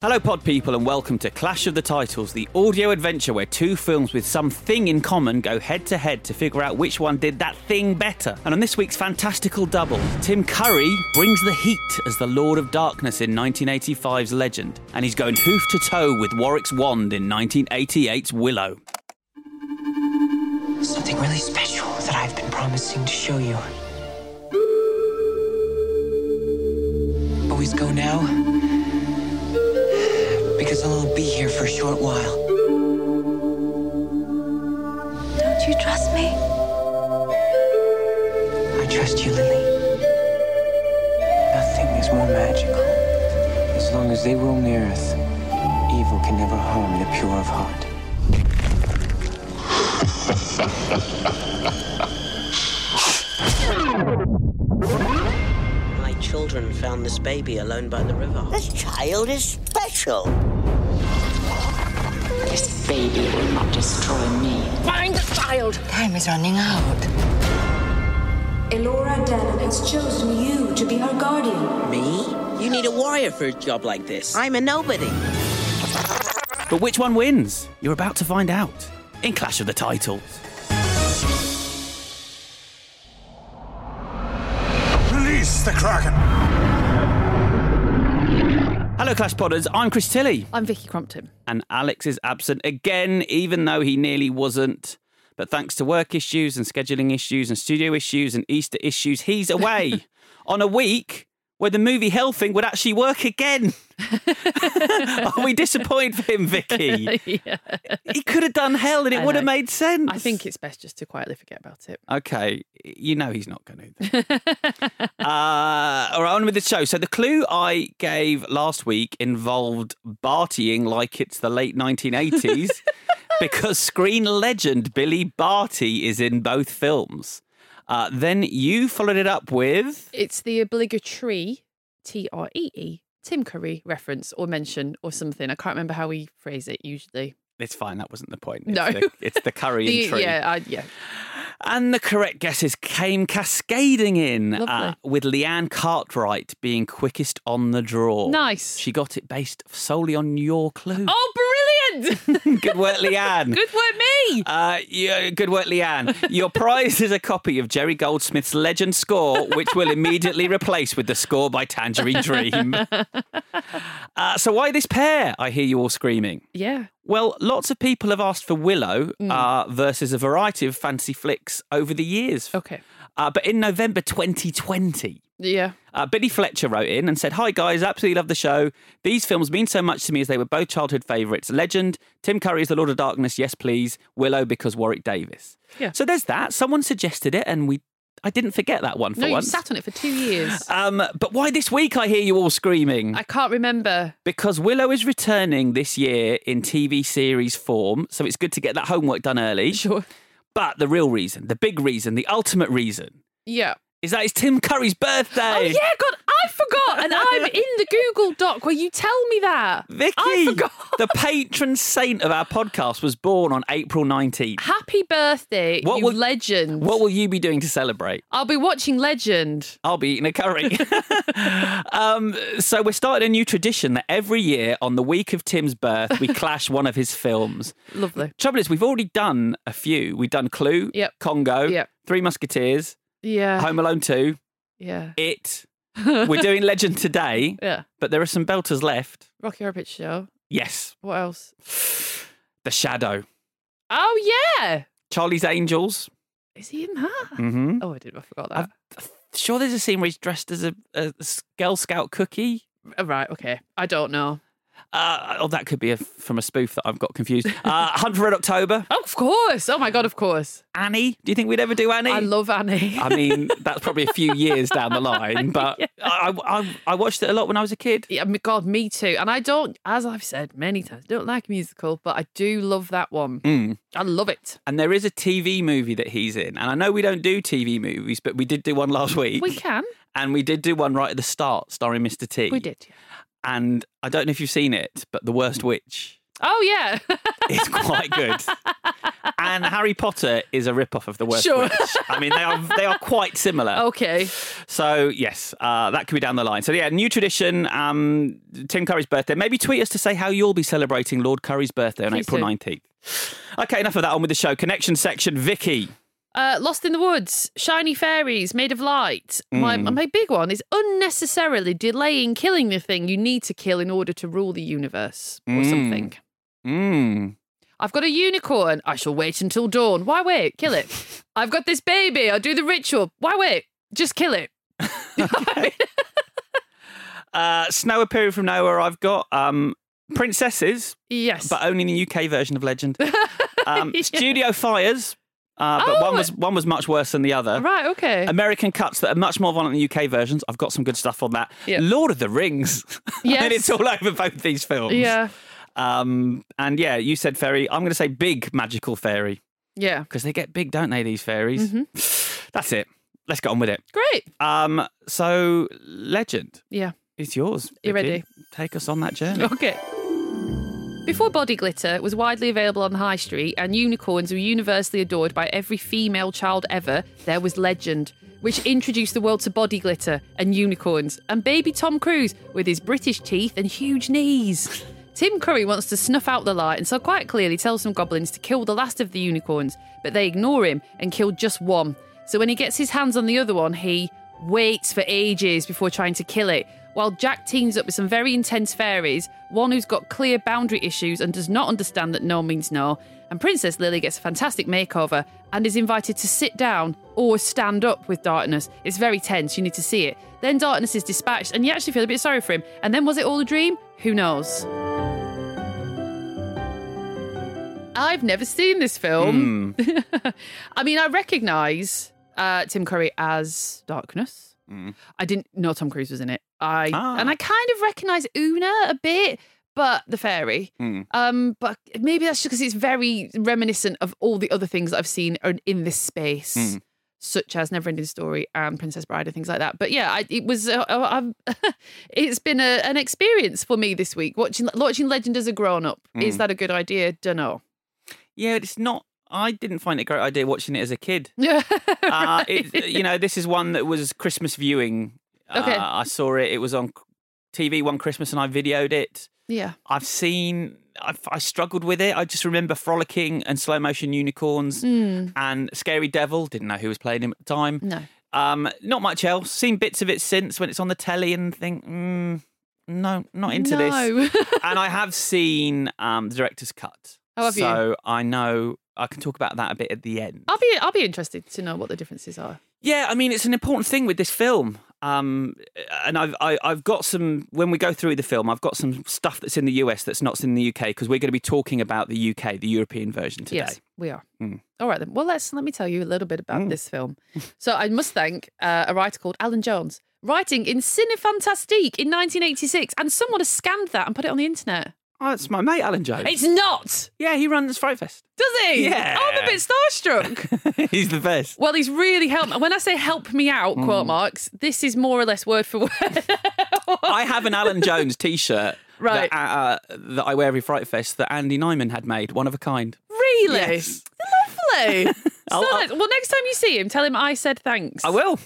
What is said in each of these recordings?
Hello, pod people, and welcome to Clash of the Titles, the audio adventure where two films with something in common go head to head to figure out which one did that thing better. And on this week's fantastical double, Tim Curry brings the heat as the Lord of Darkness in 1985's Legend, and he's going hoof to toe with Warwick's Wand in 1988's Willow. Something really special that I've been promising to show you. Always go now? Because I'll only be here for a short while. Don't you trust me? I trust you, Lily. Nothing is more magical. As long as they roam the earth, evil can never harm the pure of heart. My children found this baby alone by the river. This child is special. This baby will not destroy me. Find the child! Time is running out. Elora Danan has chosen you to be her guardian. Me? You need a warrior for a job like this. I'm a nobody. But which one wins? You're about to find out in Clash of the Titles. Hello, Clash Podders. I'm Chris Tilly. I'm Vicky Crompton. And Alex is absent again, even though he nearly wasn't. But thanks to work issues and scheduling issues and studio issues and Easter issues, he's away on a week where the movie Hellthing would actually work again. Are we disappointed for him, Vicky? yeah. He could have done Hell and it I would have made sense. I think it's best just to quietly forget about it. Okay, you know he's not going to. uh, all right, on with the show. So the clue I gave last week involved Bartying like it's the late 1980s because screen legend Billy Barty is in both films. Uh, then you followed it up with It's the obligatory T R E E Tim Curry reference or mention or something. I can't remember how we phrase it usually. it's fine. That wasn't the point. It's No. the, it's the curry The- and tree. yeah, I, yeah. And the correct guesses came cascading in, uh, with Leanne Cartwright being quickest on the draw. Nice. She got it based solely on your clue. Oh, brilliant! Good work, Leanne. Good work, me. Uh, yeah, good work, Leanne. Your prize is a copy of Jerry Goldsmith's Legend score, which will immediately replace with the score by Tangerine Dream. Uh, so, why this pair? I hear you all screaming. Yeah. Well, lots of people have asked for Willow Mm. uh, versus a variety of fancy flicks over the years. Okay. Uh, but in November 2020, Yeah. uh, Billy Fletcher wrote in and said, Hi guys, absolutely love the show. These films mean so much to me as they were both childhood favourites. Legend, Tim Curry's The Lord of Darkness, yes please. Willow because Warwick Davis. Yeah. So there's that. Someone suggested it and we I didn't forget that one for No, you once. sat on it for two years. Um, but why this week I hear you all screaming? I can't remember. Because Willow is returning this year in TV series form, so it's good to get that homework done early. Sure. But the real reason, the big reason, the ultimate reason Yeah. Is that it's Tim Curry's birthday. Oh yeah, God, I forgot, and I'm in the Google Doc, will you tell me that? Vicky, I forgot. the patron saint of our podcast, was born on April 19th. Happy birthday, What you will- legend. What will you be doing to celebrate? I'll be watching Legend. I'll be eating a curry. um, so we're starting a new tradition that every year on the week of Tim's birth, we clash one of his films. Lovely. Trouble is, we've already done a few. We've done Clue, Yep. Congo, Yep. Three Musketeers, Yeah. Home Alone 2, Yeah. It. We're doing Legend today, Yeah. but there are some belters left. Rocky Horror Picture Show. Yes, What else? The Shadow, Oh, yeah. Charlie's Angels. Is he in that? Mm-hmm. Oh, I did. I forgot that. Sure, there's a scene where he's dressed as a, a Girl Scout cookie. Oh, right. Okay. I don't know. Uh, oh, that could be a, from a spoof that I've got confused. Uh, Hunt for Red October. Oh, of course. Oh, my God, of course. Annie. Do you think we'd ever do Annie? I love Annie. I mean, that's probably a few years down the line, but I, I, I watched it a lot when I was a kid. Yeah, me- God, me too. And I don't, as I've said many times, don't like musical, but I do love that one. Mm. I love it. And there is a TV movie that he's in. And I know we don't do TV movies, but we did do one last week. We can. And we did do one right at the start, starring Mr. T. We did. yeah. And I don't know if you've seen it, but The Worst Witch Oh, yeah. it's quite good. and Harry Potter is a rip-off of The Worst Sure. Witch. I mean, they are they are quite similar. okay. So yes, uh, that could be down the line. So yeah, new tradition. Um, Tim Curry's birthday. Maybe tweet us to say how you'll be celebrating Lord Curry's birthday on Please April nineteenth. Okay, enough of that. On with the show. Connection section. Vicky. Uh, Lost in the Woods, Shiny Fairies, Made of Light. My, Mm. my big one is unnecessarily delaying killing the thing you need to kill in order to rule the universe or Mm. something. Mm. I've got a unicorn. I shall wait until dawn. Why wait? Kill it. I've got this baby. I'll do the ritual. Why wait? Just kill it. Uh, Snow appearing from nowhere. I've got um, princesses, Yes. but only in the UK version of Legend. Um, Yeah. Studio fires, uh, but Oh. one was one was much worse than the other. right, okay. American cuts that are much more violent than UK versions. I've got some good stuff on that. Yeah. Lord of the Rings. Yes. and it's all over both these films. yeah. Um, and yeah, you said fairy. I'm going to say big magical fairy Yeah. because they get big, don't they? These fairies. Mm-hmm. That's it. Let's get on with it. Great. Um, so legend, Yeah. it's yours. You ready? Take us on that journey. Okay. Before body glitter was widely available on the high street and unicorns were universally adored by every female child ever, there was Legend, which introduced the world to body glitter and unicorns, and baby Tom Cruise with his British teeth and huge knees. Tim Curry wants to snuff out the light and so quite clearly tells some goblins to kill the last of the unicorns, but they ignore him and kill just one. So when he gets his hands on the other one, he waits for ages before trying to kill it, while Jack teams up with some very intense fairies, one who's got clear boundary issues and does not understand that no means no. And Princess Lily gets a fantastic makeover and is invited to sit down or stand up with Darkness. It's very tense, you need to see it. Then Darkness is dispatched, and you actually feel a bit sorry for him. And then was it all a dream? Who knows? I've never seen this film. Hmm. I mean, I recognise uh, Tim Curry as Darkness. I didn't know Tom Cruise was in it. I Ah. and I kind of recognise Oona a bit, but the fairy. Mm. Um, but maybe that's just because it's very reminiscent of all the other things that I've seen in this space. Mm. Such as Neverending Story and Princess Bride and things like that. But yeah, I, it was. Uh, uh, I've- it's been a, an experience for me this week watching watching Legend as a grown up. Is Mm. that a good idea? Don't know. Yeah, it's not. I didn't find it a great idea watching it as a kid. Yeah, Uh, it, you know, this is one that was Christmas viewing. Okay. Uh, I saw it. It was on TV one Christmas, and I videoed it. yeah. I've seen. I, I struggled with it. I just remember frolicking and slow motion unicorns Mm. and Scary Devil. Didn't know who was playing him at the time. No. Um, not much else. Seen bits of it since when it's on the telly and think, mm, no, not into this. And I have seen um, the director's cut. Oh, have you? so I know I can talk about that a bit at the end. I'll be I'll be interested to know what the differences are. Yeah, I mean it's an important thing with this film. Um, and I've I, I've got some when we go through the film, I've got some stuff that's in the US that's not in the UK because we're going to be talking about the UK, the European version today. Yes, we are. Mm. All right then. Well, let's let me tell you a little bit about this film. So I must thank uh, a writer called Alan Jones, writing in Cinefantastique in 1986, and someone has scanned that and put it on the internet. Oh, it's my mate Alan Jones. It's not. yeah, he runs Fright Fest. Does he? Yeah. Oh, I'm a bit starstruck. He's the best. well, he's really helped. When I say help me out, Mm. quote marks, this is more or less word for word. I have an Alan Jones T-shirt Right. that, uh, that I wear every Fright Fest that Andy Nyman had made, one of a kind. really? Yes. Lovely. so I'll- I'll-. Well, next time you see him, tell him I said thanks. I will.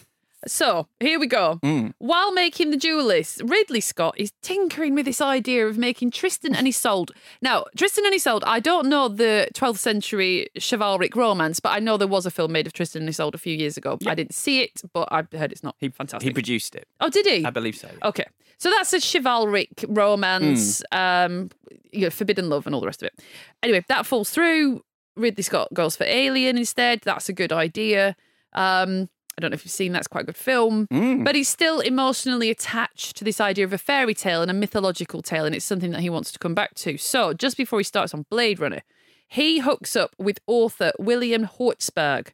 So here we go. Mm. While making the Duelist, Ridley Scott is tinkering with this idea of making Tristan and Isolde. Now, Tristan and Isolde, I don't know the 12th century chivalric romance, but I know there was a film made of Tristan and Isolde a few years ago. I didn't see it, but I heard it's not fantastic. He produced it. oh, did he? I believe so. Okay. So that's a chivalric romance, Hmm. um, you know, forbidden love and all the rest of it. Anyway, that falls through. Ridley Scott goes for Alien instead. That's a good idea. Um, I don't know if you've seen that's quite a good film, Hmm. but he's still emotionally attached to this idea of a fairy tale and a mythological tale, and it's something that he wants to come back to. So just before he starts on Blade Runner, he hooks up with author William Hjortsberg,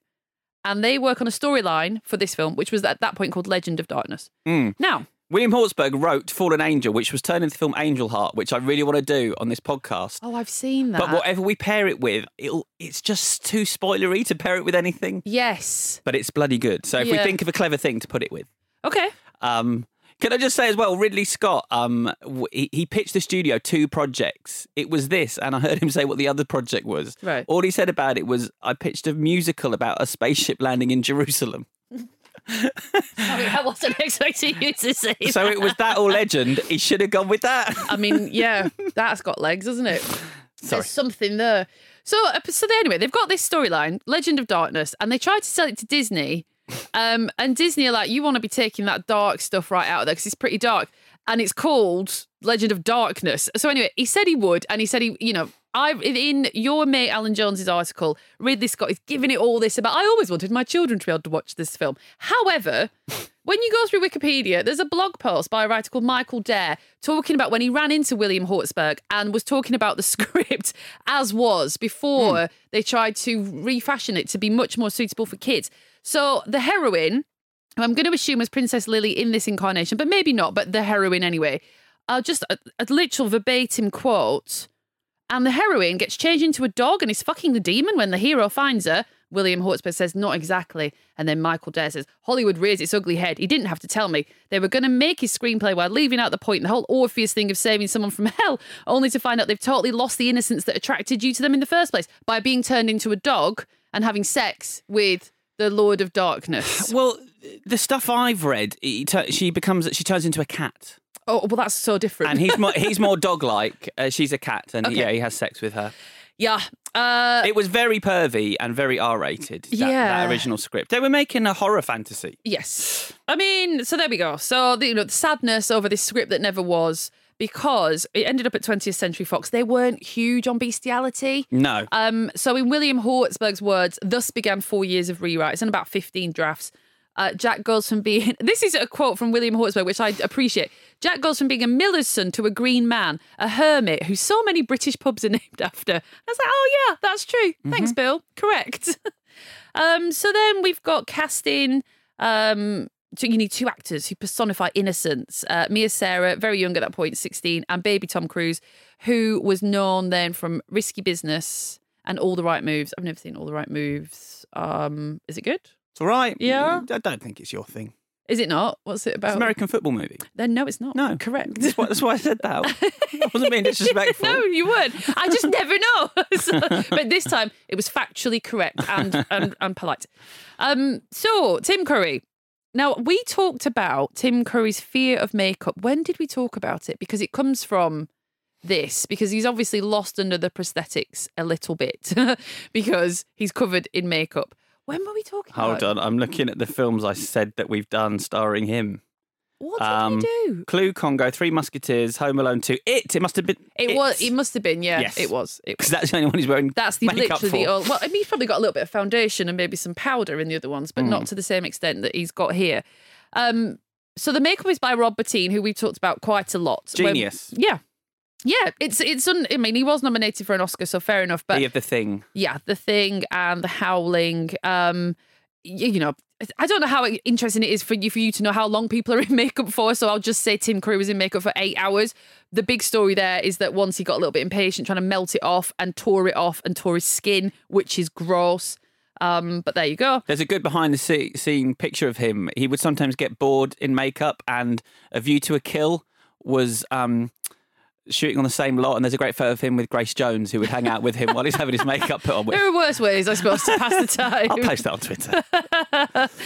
and they work on a storyline for this film, which was at that point called Legend of Darkness. Mm. Now, William Hjortsberg wrote Fallen Angel, which was turned into the film Angel Heart, which I really want to do on this podcast. oh, I've seen that. But whatever we pair it with, it'll, it's just too spoilery to pair it with anything. Yes. But it's bloody good. So if we think of a clever thing to put it with. Okay. Um, can I just say as well, Ridley Scott, um, w- he, he pitched the studio two projects. It was this, and I heard him say what the other project was. Right. All he said about it was, I pitched a musical about a spaceship landing in Jerusalem. Sorry, I wasn't expecting you to say So that. it was that or legend. He should have gone with that. I mean, yeah, that's got legs, hasn't it? Sorry. There's something there. So, uh, so anyway, they've got this storyline, Legend of Darkness, and they tried to sell it to Disney. Um, and Disney are like, you want to be taking that dark stuff right out of there because it's pretty dark. And it's called Legend of Darkness. So anyway, he said he would, and he said he, you know, I in your mate Alan Jones's article, Ridley Scott is giving it all this about. I always wanted my children to be able to watch this film. However, when you go through Wikipedia, there's a blog post by a writer called Michael Dare talking about when he ran into William Hjortsberg and was talking about the script as was before hmm. they tried to refashion it to be much more suitable for kids. So the heroine, who I'm going to assume was Princess Lily in this incarnation, but maybe not, but the heroine anyway. Uh, just a, a literal verbatim quote. And the heroine gets changed into a dog and is fucking the demon when the hero finds her. William Hjortsberg says, not exactly. And then Michael Dare says, Hollywood rears its ugly head. He didn't have to tell me. They were going to make his screenplay while leaving out the point, the whole Orpheus thing of saving someone from hell, only to find out they've totally lost the innocence that attracted you to them in the first place by being turned into a dog and having sex with the Lord of Darkness. Well, the stuff I've read, she becomes she turns into a cat, Oh, well, that's so different. and he's more he's more dog like. Uh, she's a cat, and Okay. yeah, he has sex with her. yeah. Uh, It was very pervy and very R rated. That, Yeah. that original script. They were making a horror fantasy. Yes. I mean, so there we go. So, the, you know, the sadness over this script that never was because it ended up at 20th Century Fox. They weren't huge on bestiality. No. Um, so, in William Hjortsberg's words, thus began four years of rewrites and about 15 drafts. Uh, Jack goes from being, this is a quote from William Hjortsberg, which I appreciate. Jack goes from being a miller's son to a green man, a hermit who so many British pubs are named after. I was like, oh, yeah, that's true. Thanks, Bill. Correct. um, so then we've got casting. Um, so you need two actors who personify innocence. Uh, Mia Sara, very young at that point, 16, and baby Tom Cruise, who was known then from Risky Business and All the Right Moves. I've never seen All the Right Moves. Um, is it good? It's all right. Yeah. I don't think it's your thing. Is it not? What's it about? It's an American football movie. Then no, it's not. No. correct. That's why, that's why I said that. I wasn't being disrespectful. no, you weren't. I just never know. So- but this time it was factually correct and and, and polite. Um, so Tim Curry. Now we talked about Tim Curry's fear of makeup. When did we talk about it? Because it comes from this because he's obviously lost under the prosthetics a little bit because he's covered in makeup. When were we talking about? Hold about? on, I'm looking at the films I said that we've done starring him. What did Um, we do? Clue, Congo, Three Musketeers, Home Alone 2. It, it must have been. It was. It must have been. Yeah, Yes. it was. Because that's the only one he's wearing That's the makeup literally the for. old. Well, I mean, he's probably got a little bit of foundation and maybe some powder in the other ones, but Hmm. not to the same extent that he's got here. Um, so the makeup is by Rob Bottin, who we've talked about quite a lot. When- Genius. yeah, yeah. It's it's. Un, I mean, he was nominated for an Oscar, so fair enough. But the thing. yeah, The Thing and The Howling. Um, you, you know, I don't know how interesting it is for you for you to know how long people are in makeup for. So I'll just say Tim Curry was in makeup for eight hours. The big story there is that once he got a little bit impatient, trying to melt it off and tore it off and tore his skin, which is gross. Um, but there you go. There's a good behind the scene picture of him. He would sometimes get bored in makeup, and A View to a Kill was um, shooting on the same lot. And there's a great photo of him with Grace Jones, who would hang out with him while he's having his makeup put on. With. There are worse ways, I suppose, to pass the time. I'll post that on Twitter.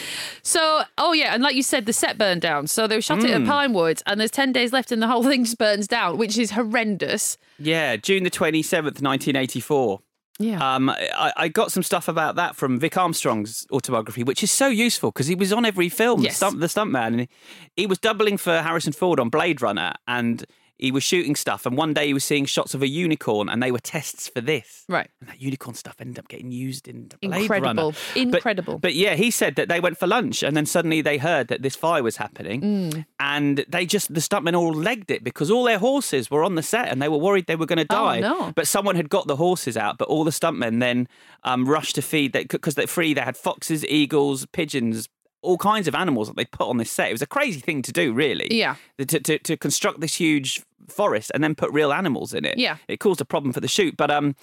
So, oh yeah, and like you said, the set burned down. So they shot it at Mm. Pinewood, and there's ten days left, and the whole thing just burns down, which is horrendous. Yeah, June the 27th, 1984. Yeah. Um, I, I got some stuff about that from Vic Armstrong's autobiography, which is so useful because he was on every film, Yes. the, stunt, the stuntman. And he, he was doubling for Harrison Ford on Blade Runner and he was shooting stuff. And one day he was seeing shots of a unicorn and they were tests for this. Right. And that unicorn stuff ended up getting used in Blade Incredible. Runner. But- Incredible. But, yeah, he said that they went for lunch and then suddenly they heard that this fire was happening Mm. and they just, the stuntmen all legged it because all their horses were on the set and they were worried they were going to die. Oh, die. no. But someone had got the horses out, but all the stuntmen then um, rushed to feed because they're free. They had foxes, eagles, pigeons, all kinds of animals that they put on this set. It was a crazy thing to do, really. Yeah. To, to, to construct this huge forest and then put real animals in it. Yeah. It caused a problem for the shoot, but um.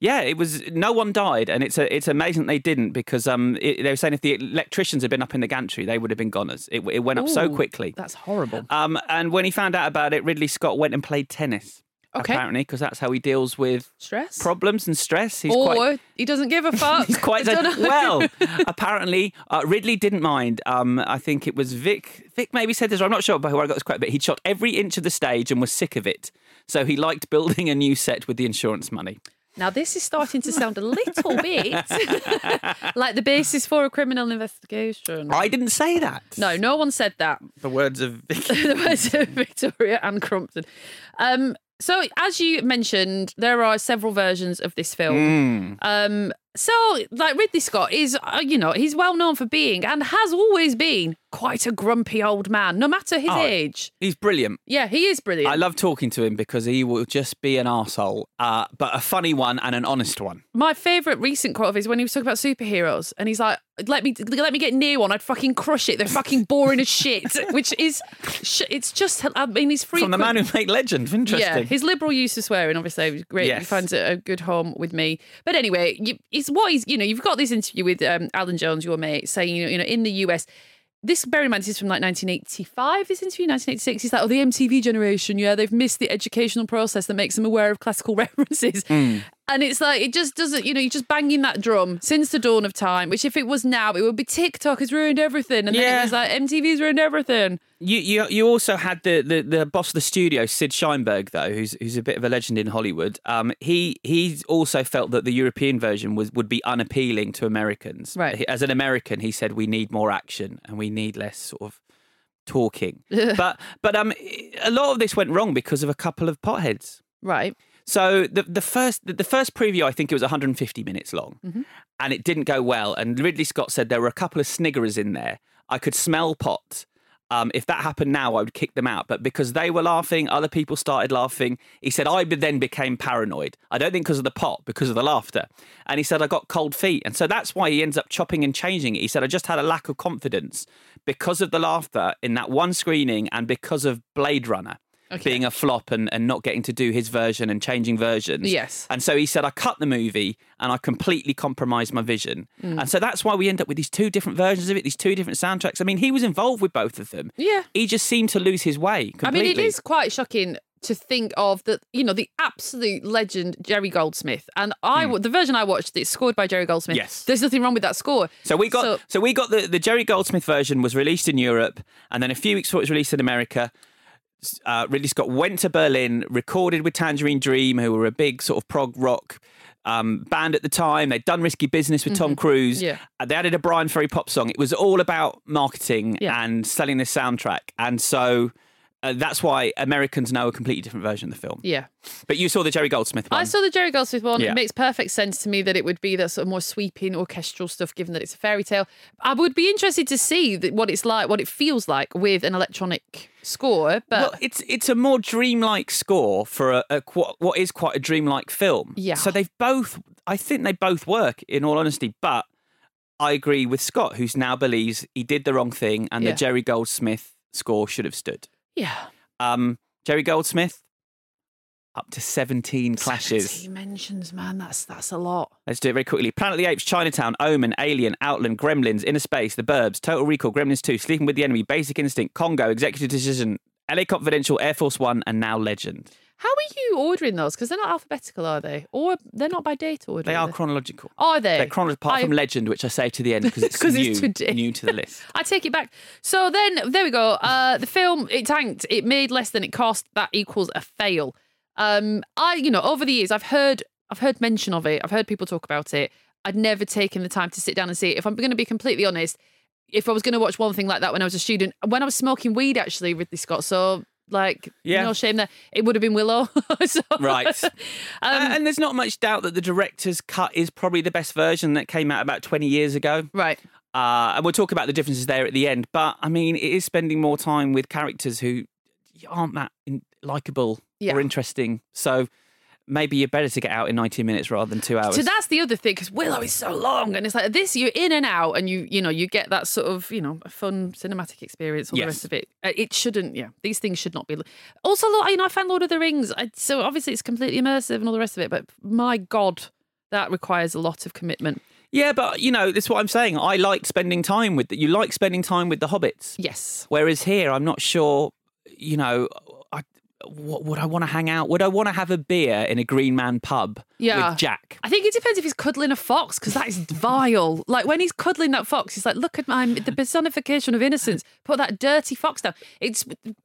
Yeah, it was. No one died, and it's a, it's amazing they didn't because um, it, they were saying if the electricians had been up in the gantry, they would have been goners. It, it went up so quickly. That's horrible. Um, and when he found out about it, Ridley Scott went and played tennis. Okay. Apparently, because that's how he deals with Stress? problems and stress. He's or quite. he doesn't give a fuck. He's quite I don't know. well. apparently, uh, Ridley didn't mind. Um, I think it was Vic. Vic maybe said this. I'm not sure about who I got this quote, but he shot every inch of the stage and was sick of it. So he liked building a new set with the insurance money. Now this is starting to sound a little bit like the basis for a criminal investigation. I didn't say that. No, no one said that. The words of Vic. the words of Victoria and Crompton. Um, so, as you mentioned, there are several versions of this film. Mm. Um, so, like Ridley Scott is, uh, you know, he's well known for being and has always been quite a grumpy old man, no matter his Oh, age. He's brilliant. Yeah, he is brilliant. I love talking to him because he will just be an arsehole, uh, but a funny one and an honest one. My favourite recent quote of his when he was talking about superheroes, and he's like, "Let me let me get near one. I'd fucking crush it. They're fucking boring as shit." Which is, sh- it's just. I mean, he's free From the man who made legend. Interesting. Yeah, his liberal use of swearing, obviously, was great. He finds it a good home with me. But anyway, you, it's what he's, you know, you've got this interview with um, Alan Jones, your mate, saying, you know, you know, in the US, this, bear in mind, this is from like 1985, this interview, 1986. He's like, oh, the MTV generation, yeah, they've missed the educational process that makes them aware of classical references. Hmm. And it's like, it just doesn't, you know, you're just banging that drum since the dawn of time, which if it was now, it would be TikTok has ruined everything. And then Yeah. it was like, MTV's ruined everything. You, you you also had the, the, the boss of the studio, Sid Sheinberg, though, who's who's a bit of a legend in Hollywood. Um, he he's also felt that the European version was would be unappealing to Americans. Right. As an American, he said we need more action and we need less sort of talking. but but um, a lot of this went wrong because of a couple of potheads. Right. So the the first the, first preview I think it was 150 minutes long, and it didn't go well. And Ridley Scott said there were a couple of sniggerers in there. I could smell pot. Um, if that happened now, I would kick them out. But because they were laughing, other people started laughing. He said I then became paranoid. I don't think because of the pot, because of the laughter. And he said I got cold feet, and so that's why he ends up chopping and changing it. He said I just had a lack of confidence because of the laughter in that one screening, and because of Blade Runner being a flop and, and not getting to do his version and changing versions. Yes. And so he said, I cut the movie and I completely compromised my vision. Mm. And so that's why we end up with these two different versions of it, these two different soundtracks. I mean, he was involved with both of them. Yeah. He just seemed to lose his way I mean, it is quite shocking to think of that. You know, the absolute legend Jerry Goldsmith, and I the version I watched, it's scored by Jerry Goldsmith. Yes. there's nothing wrong with that score. So we got so, we got the, the Jerry Goldsmith version was released in Europe, and then a few weeks before it was released in America, uh, Ridley Scott went to Berlin, recorded with Tangerine Dream, who were a big sort of prog rock um, band at the time. They'd done Risky Business with Tom Cruise. Yeah. Uh, they added a Bryan Ferry pop song. It was all about marketing Yeah. and selling this soundtrack, and so. Uh, that's why Americans know a completely different version of the film. Yeah. But you saw the Jerry Goldsmith one. I saw the Jerry Goldsmith one. Yeah. It makes perfect sense to me that it would be that sort of more sweeping orchestral stuff, given that it's a fairy tale. I would be interested to see that, what it's like, what it feels like with an electronic score. But well, it's it's a more dreamlike score for a, a what is quite a dreamlike film. Yeah. So they've both, I think they both work. In all honesty, but I agree with Scott, who's now believes he did the wrong thing and Yeah. the Jerry Goldsmith score should have stood. Yeah. Um, Jerry Goldsmith, up to 17 clashes. 17 mentions, man. That's that's a lot. Let's do it very quickly. Planet of the Apes, Chinatown, Omen, Alien, Outland, Gremlins, Inner Space, The Burbs, Total Recall, Gremlins 2, Sleeping with the Enemy, Basic Instinct, Congo, Executive Decision, LA Confidential, Air Force One, and now Legend. How are you ordering those? Because they're not alphabetical, are they? Or they're not by date order. They are chronological. Are they? They're chronological, apart I- from Legend, which I say to the end because it's 'Cause new, it's today. new to the list. I take it back. So then, there we go. Uh, the film it tanked. It made less than it cost. That equals a fail. Um, I, you know, over the years, I've heard, I've heard mention of it. I've heard people talk about it. I'd never taken the time to sit down and see it. If I'm going to be completely honest, if I was going to watch one thing like that when I was a student, when I was smoking weed, actually, Ridley Scott. So, like, Yeah. no shame there. It would have been Willow. So- Right. Um, Uh, and there's not much doubt that the director's cut is probably the best version that came out about 20 years ago. Right. Uh, and we'll talk about the differences there at the end. But I mean, it is spending more time with characters who aren't that in- likable Yeah. or interesting. So maybe you're better to get out in 90 minutes rather than two hours. So that's the other thing because Willow is so long, and it's like this. You're in and out, and you you know you get that sort of you know a fun cinematic experience. All Yes. the rest of it, Uh, it shouldn't. Yeah, these things should not be. Also, you know, I find Lord of the Rings. I, so obviously it's completely immersive and all the rest of it, but my God, that requires a lot of commitment. yeah, but you know, that's what I'm saying. I like spending time with you. Like spending time with the hobbits. Yes. Whereas here, I'm not sure. You know, what, would I want to hang out? Would I want to have a beer in a Green Man pub Yeah. with Jack? I think it depends if he's cuddling a fox because that is vile. Like when he's cuddling that fox, he's like, "Look at my the personification of innocence. Put that dirty fox down." It's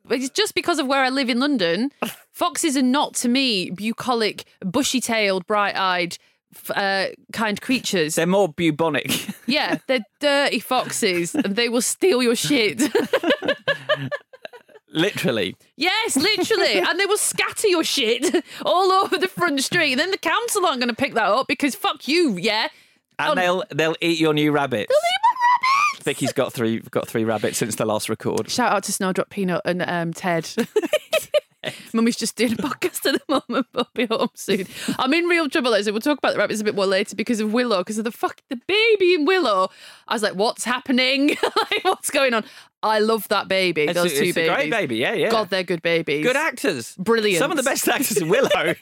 it's just because of where I live in London. Foxes are not to me bucolic, bushy-tailed, bright-eyed, uh, kind creatures. They're more bubonic. yeah, they're dirty foxes, and they will steal your shit. Literally. Yes, literally. and they will scatter your shit all over the front street. And then the council aren't going to pick that up because fuck you, yeah? And they'll they'll eat your new rabbits. They'll eat my rabbits. Vicky's got three got three rabbits since the last record. Shout out to Snowdrop Peanut and um, Ted. Mummy's just doing a podcast at the moment, but I'll be home soon. I'm in real trouble, Leslie. We'll talk about the rabbits a bit more later because of Willow, because of the fuck the baby in Willow. I was like, what's happening? like, what's going on? I love that baby. It's a- those two it's a babies. great baby, yeah, yeah. God, they're good babies. Good actors. Brilliant. Some of the best actors in Willow.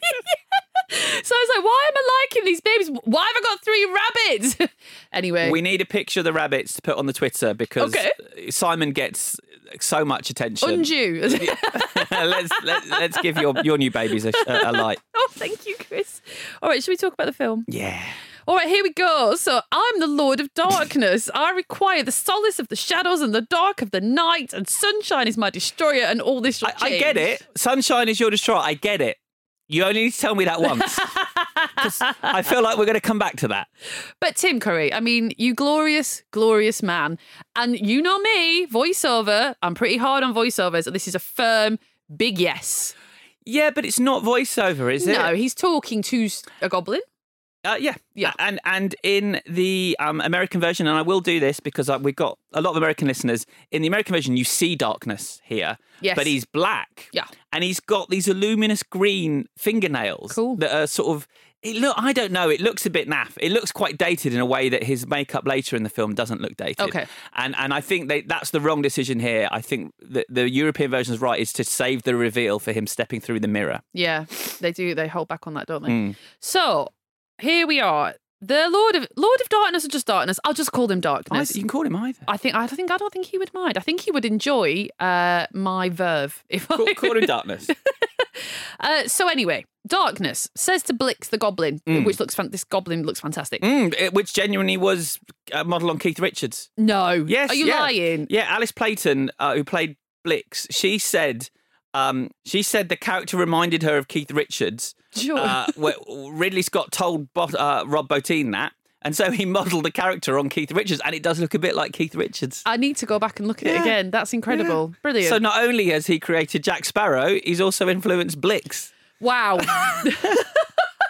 So I was like, why am I liking these babies? Why have I got three rabbits? anyway. we need a picture of the rabbits to put on the Twitter because Okay. Simon gets so much attention. Undue. let's let, let's give your your new babies a, a, light. oh, thank you, Chris. All right, should we talk about the film? Yeah. All right, here we go. So, I'm the Lord of Darkness. I require the solace of the shadows and the dark of the night, and sunshine is my destroyer, and all this. shall I get it. Sunshine is your destroyer. I get it. You only need to tell me that once. I feel like we're going to come back to that. But Tim Curry, I mean, you glorious, glorious man. And you know me, voiceover, I'm pretty hard on voiceovers. This is a firm, big yes. Yeah, but it's not voiceover, is it? No, he's talking to a goblin. Uh, yeah, Yeah. and and in the um, American version, and I will do this because uh, we've got a lot of American listeners. In the American version, you see darkness here, Yes. but he's black. Yeah. and he's got these luminous green fingernails. Cool. That are sort of. It look, I don't know. It looks a bit naff. It looks quite dated in a way that his makeup later in the film doesn't look dated. Okay. and and I think they, that's the wrong decision here. I think that the European version is right. Is to save the reveal for him stepping through the mirror. Yeah, they do. They hold back on that, don't they? Mm. So here we are. The Lord of Lord of Darkness or just Darkness? I'll just call him I, Darkness. you can call him either. I think I think I don't think he would mind. I think he would enjoy uh, my verve if Call, I call him darkness. Uh, so anyway, Darkness says to Blix the Goblin, which looks fan- this goblin looks fantastic. Mm, it- which genuinely was a model on Keith Richards. No, Yes, are you yeah. lying? Yeah, Alice Playten, uh, who played Blix, she said, um, she said the character reminded her of Keith Richards. Sure. Uh, Ridley Scott told Bo- uh, Rob Bottin that, and so he modelled the character on Keith Richards, and it does look a bit like Keith Richards. I need to go back and look at it again. That's incredible, brilliant. So not only has he created Jack Sparrow, he's also influenced Blix. Wow.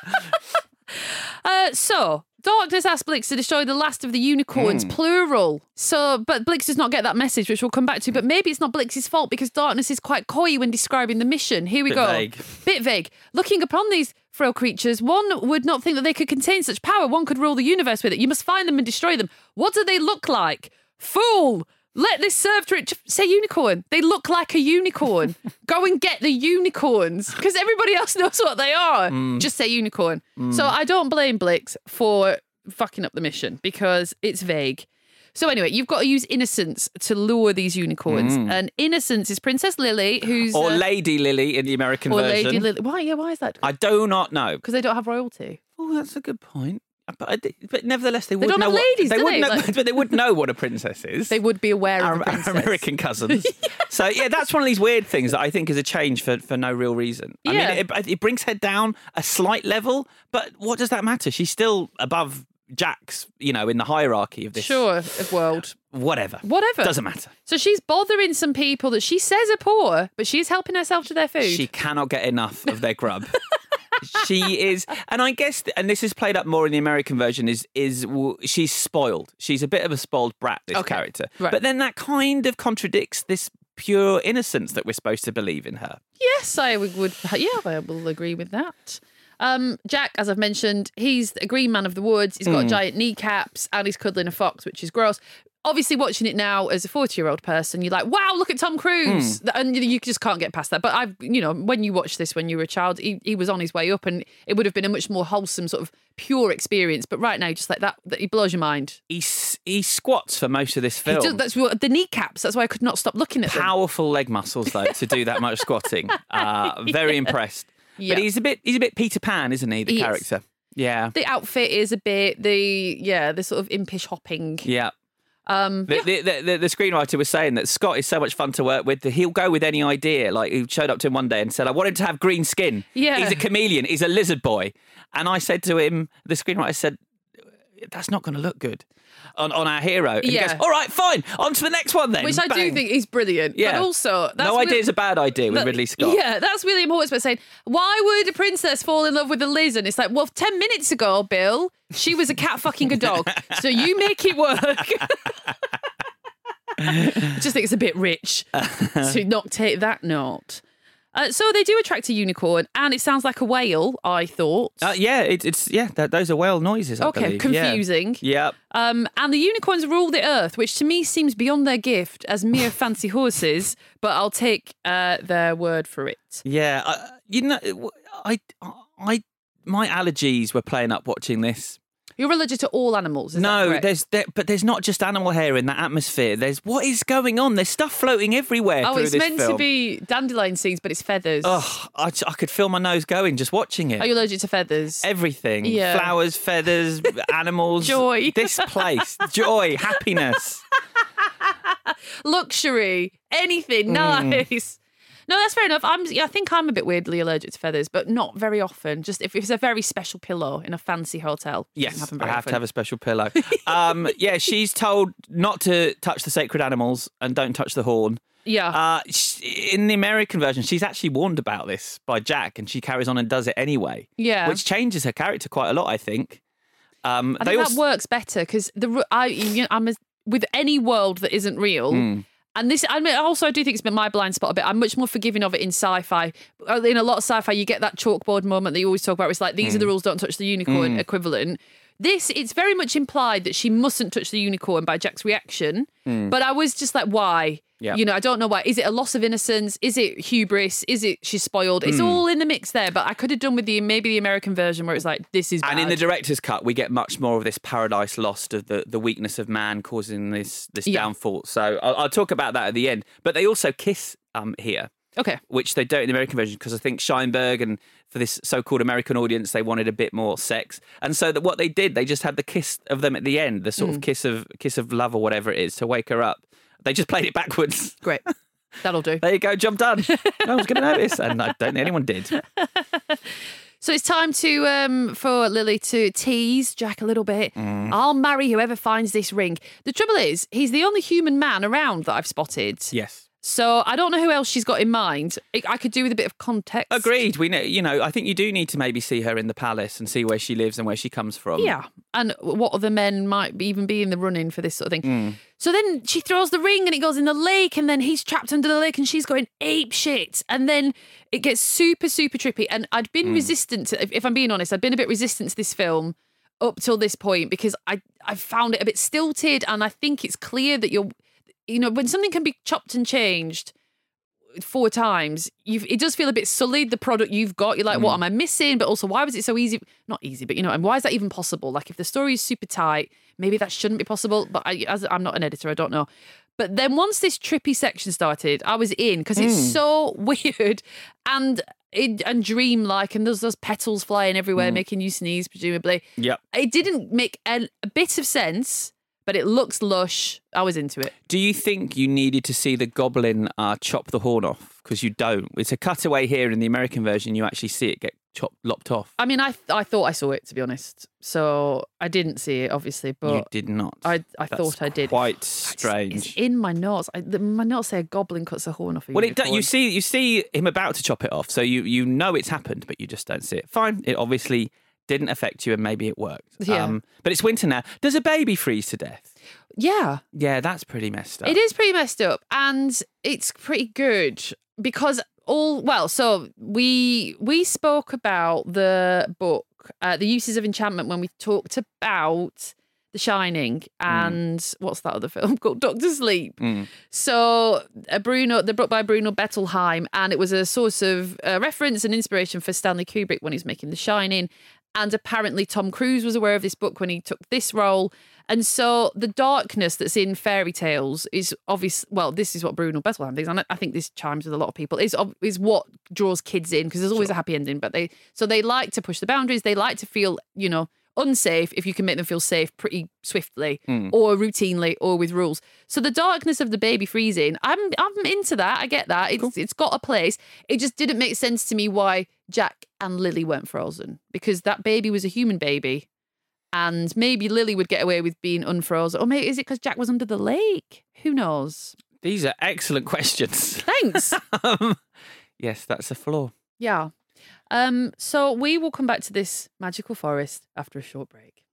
uh, so, Darkness asks Blix to destroy the last of the unicorns, Hmm. plural. So, but Blix does not get that message, which we'll come back to. But maybe it's not Blix's fault because Darkness is quite coy when describing the mission. Here we Bit go. vague. Bit vague. Looking upon these frail creatures, one would not think that they could contain such power. One could rule the universe with it. You must find them and destroy them. What do they look like? Fool! Let this serve to it. Say unicorn. They look like a unicorn. Go and get the unicorns because everybody else knows what they are. Mm. Just say unicorn. So I don't blame Blix for fucking up the mission because it's vague. So anyway, you've got to use innocence to lure these unicorns, Mm. and innocence is Princess Lily, who's Or uh, Lady Lily in the American or version. Lady Lily. Why? Yeah, why is that? I do not know. Because they don't have royalty. Oh, that's a good point. But, uh, but nevertheless, they, They would know what, ladies, they do would they? know, Like- but they would know what a princess is. They would be aware our, of the our. American cousins. So yeah, that's one of these weird things that I think is a change for, for no real reason. I Yeah. mean, it, it brings her down a slight level, but what does that matter? She's still above Jack's, you know, in the hierarchy of this. Sure, of world. Whatever. Whatever. Doesn't matter. So she's bothering some people that she says are poor, but she's helping herself to their food. She cannot get enough of their grub. She is, and I guess, and this is played up more in the American version. Is is she's spoiled? She's a bit of a spoiled brat. This Okay, character, right. but then that kind of contradicts this pure innocence that we're supposed to believe in her. Yes, I would. Yeah, I will agree with that. Um, Jack, as I've mentioned, he's a green man of the woods. He's got Mm. giant kneecaps and he's cuddling a fox, which is gross. Obviously, watching it now as a forty-year-old person, you're like, "Wow, look at Tom Cruise," Mm. and you- just can't get past that. But I've, you know, when you watch this when you were a child, he, he was on his way up, and it would have been a much more wholesome, sort of pure experience. But right now, just like that, that he blows your mind. He he squats for most of this film. does, that's what the kneecaps. That's why I could not stop looking at them. Powerful leg muscles though to do that much squatting. Uh, very impressed. Yeah. But he's a bit he's a bit Peter Pan, isn't he? The He is. character. Yeah. The outfit is a bit the yeah the sort of impish hopping. Yeah. Um, The, the, the, the, the screenwriter was saying that Scott is so much fun to work with. He'll go with any idea. Like he showed up to him one day and said, "I want him to have green skin. Yeah. he's a chameleon. He's a lizard boy." And I said to him, the screenwriter said, "That's not going to look good on, on our hero." And he Yeah. goes, "All right, fine. On to the next one then." Which I do think is brilliant. Yeah. But also, that's no Will- idea is a bad idea with that- Ridley Scott. Yeah, that's William Hawksby saying, why would a princess fall in love with a lizard? It's like, well, 10 minutes ago, Bill, she was a cat fucking a dog. so you make it work. I just think it's a bit rich to not take that note. Uh, so they do attract a unicorn, and it sounds like a whale, I thought. Uh, yeah, it, it's yeah. That, those are whale noises. I Okay, believe. confusing. Yeah. yeah. Um, and the unicorns rule the earth, which to me seems beyond their gift as mere fancy horses, but I'll take uh, their word for it. Yeah, I, you know, I, I, my allergies were playing up watching this. You're allergic to all animals. No, there's, there, but there's not just animal hair in that atmosphere. There's what is going on. There's stuff floating everywhere. Oh, it's meant film. to be dandelion seeds, but it's feathers. Oh, I, I could feel my nose going just watching it. Are you allergic to feathers? Everything. Yeah. Flowers, feathers, animals. Joy. This place. Joy, happiness. Luxury, anything Mm. nice. No, that's fair enough. I'm. yeah, I think I'm a bit weirdly allergic to feathers, but not very often. Just if it's a very special pillow in a fancy hotel. Yes, I have to have a special pillow. um, yeah, she's told not to touch the sacred animals and don't touch the horn. Yeah. Uh, in the American version, she's actually warned about this by Jack, and she carries on and does it anyway. Yeah. which changes her character quite a lot, I think. Um, I think also, that works better because the I you know, I'm a, with any world that isn't real. Mm. And this, I mean, also I do think it's been my blind spot a bit. I'm much more forgiving of it in sci-fi. Uh, In a lot of sci-fi, you get that chalkboard moment that you always talk about. Where it's like these are the Mm. rules, don't touch the unicorn Mm. equivalent. This, it's very much implied that she mustn't touch the unicorn by Jack's reaction. Mm. But I was just like, why? Yeah. You know, I don't know why. Is it a loss of innocence? Is it hubris? Is it she's spoiled? It's Mm. all in the mix there. But I could have done with the maybe the American version where it's like, this is bad. and in the director's cut, we get much more of this paradise lost of the, the weakness of man causing this this Yeah. downfall. So I'll, I'll talk about that at the end. But they also kiss um, here. Okay. which they don't in the American version because I think Sheinberg and for this so-called American audience they wanted a bit more sex, and so that what they did they just had the kiss of them at the end, the sort Mm. of kiss of kiss of love or whatever it is to wake her up. They just played it backwards. Great, that'll do. There you go, job done. no one's going to notice, and I don't think anyone did. So it's time to um, for Lily to tease Jack a little bit. Mm. I'll marry whoever finds this ring. The trouble is, he's the only human man around that I've spotted. Yes. So I don't know who else she's got in mind. I could do with a bit of context. Agreed. We know, you know, I think you do need to maybe see her in the palace and see where she lives and where she comes from. Yeah, and what other men might even be in the running for this sort of thing. Mm. So then she throws the ring and it goes in the lake, and then he's trapped under the lake, and she's going ape shit, and then it gets super super trippy. And I'd been Mm. resistant, to, if, if I'm being honest, I'd been a bit resistant to this film up till this point because I I found it a bit stilted, and I think it's clear that you're, you know, when something can be chopped and changed four times, you've it does feel a bit sullied. The product you've got, you're like, what Mm. am I missing? But also, why was it so easy? Not easy, but you know, and why is that even possible? Like, if the story is super tight, maybe that shouldn't be possible. But I, as I'm not an editor, I don't know. But then once this trippy section started, I was in because it's Mm. so weird and it, and dreamlike, and there's those petals flying everywhere, Mm. making you sneeze, presumably. Yeah, It didn't make a, a bit of sense, but it looks lush. I was into it. Do you think you needed to see the goblin uh, chop the horn off? Because you don't. It's a cutaway here in the American version. You actually see it get chopped, lopped off. I mean, I I thought I saw it to be honest. So I didn't see it, obviously, but you did not. I I That's thought I did. Quite strange. It's strange. in my notes. I, the, my notes say a goblin cuts a horn off. A Well, it, do- you see, you see him about to chop it off, so you you know it's happened, but you just don't see it. Fine, it obviously didn't affect you, and maybe it worked. Um, Yeah. but it's winter now. Does a baby freeze to death? Yeah, Yeah, that's pretty messed up. it is pretty messed up, and it's pretty good because all well. So we we spoke about the book, uh, the uses of enchantment, when we talked about The Shining and what's that other film called Doctor Sleep. Mm. So uh, Bruno, the book by Bruno Bettelheim, and it was a source of uh, reference and inspiration for Stanley Kubrick when he was making The Shining. And apparently Tom Cruise was aware of this book when he took this role. And so the darkness that's in fairy tales is obvious. Well, this is what Bruno Bettelheim thinks, and I- think this chimes with a lot of people. Is is what draws kids in because there's always a happy ending. But they so they like to push the boundaries. They like to feel you know unsafe if you can make them feel safe pretty swiftly Mm. or routinely or with rules. So the darkness of the baby freezing, I'm I'm into that. I get that. It's it's got a place. It just didn't make sense to me why Jack and Lily weren't frozen because that baby was a human baby. And maybe Lily would get away with being unfrozen. Or maybe is it because Jack was under the lake? Who knows? These are excellent questions. Thanks. um, yes, that's a flaw. yeah. Um, so we will come back to this magical forest after a short break.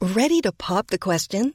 Ready to pop the question?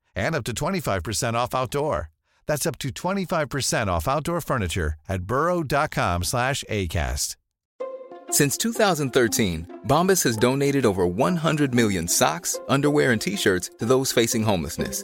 and up to 25% off outdoor. That's up to 25% off outdoor furniture at burrow.com slash ACAST. Since 2013, Bombas has donated over 100 million socks, underwear, and t-shirts to those facing homelessness.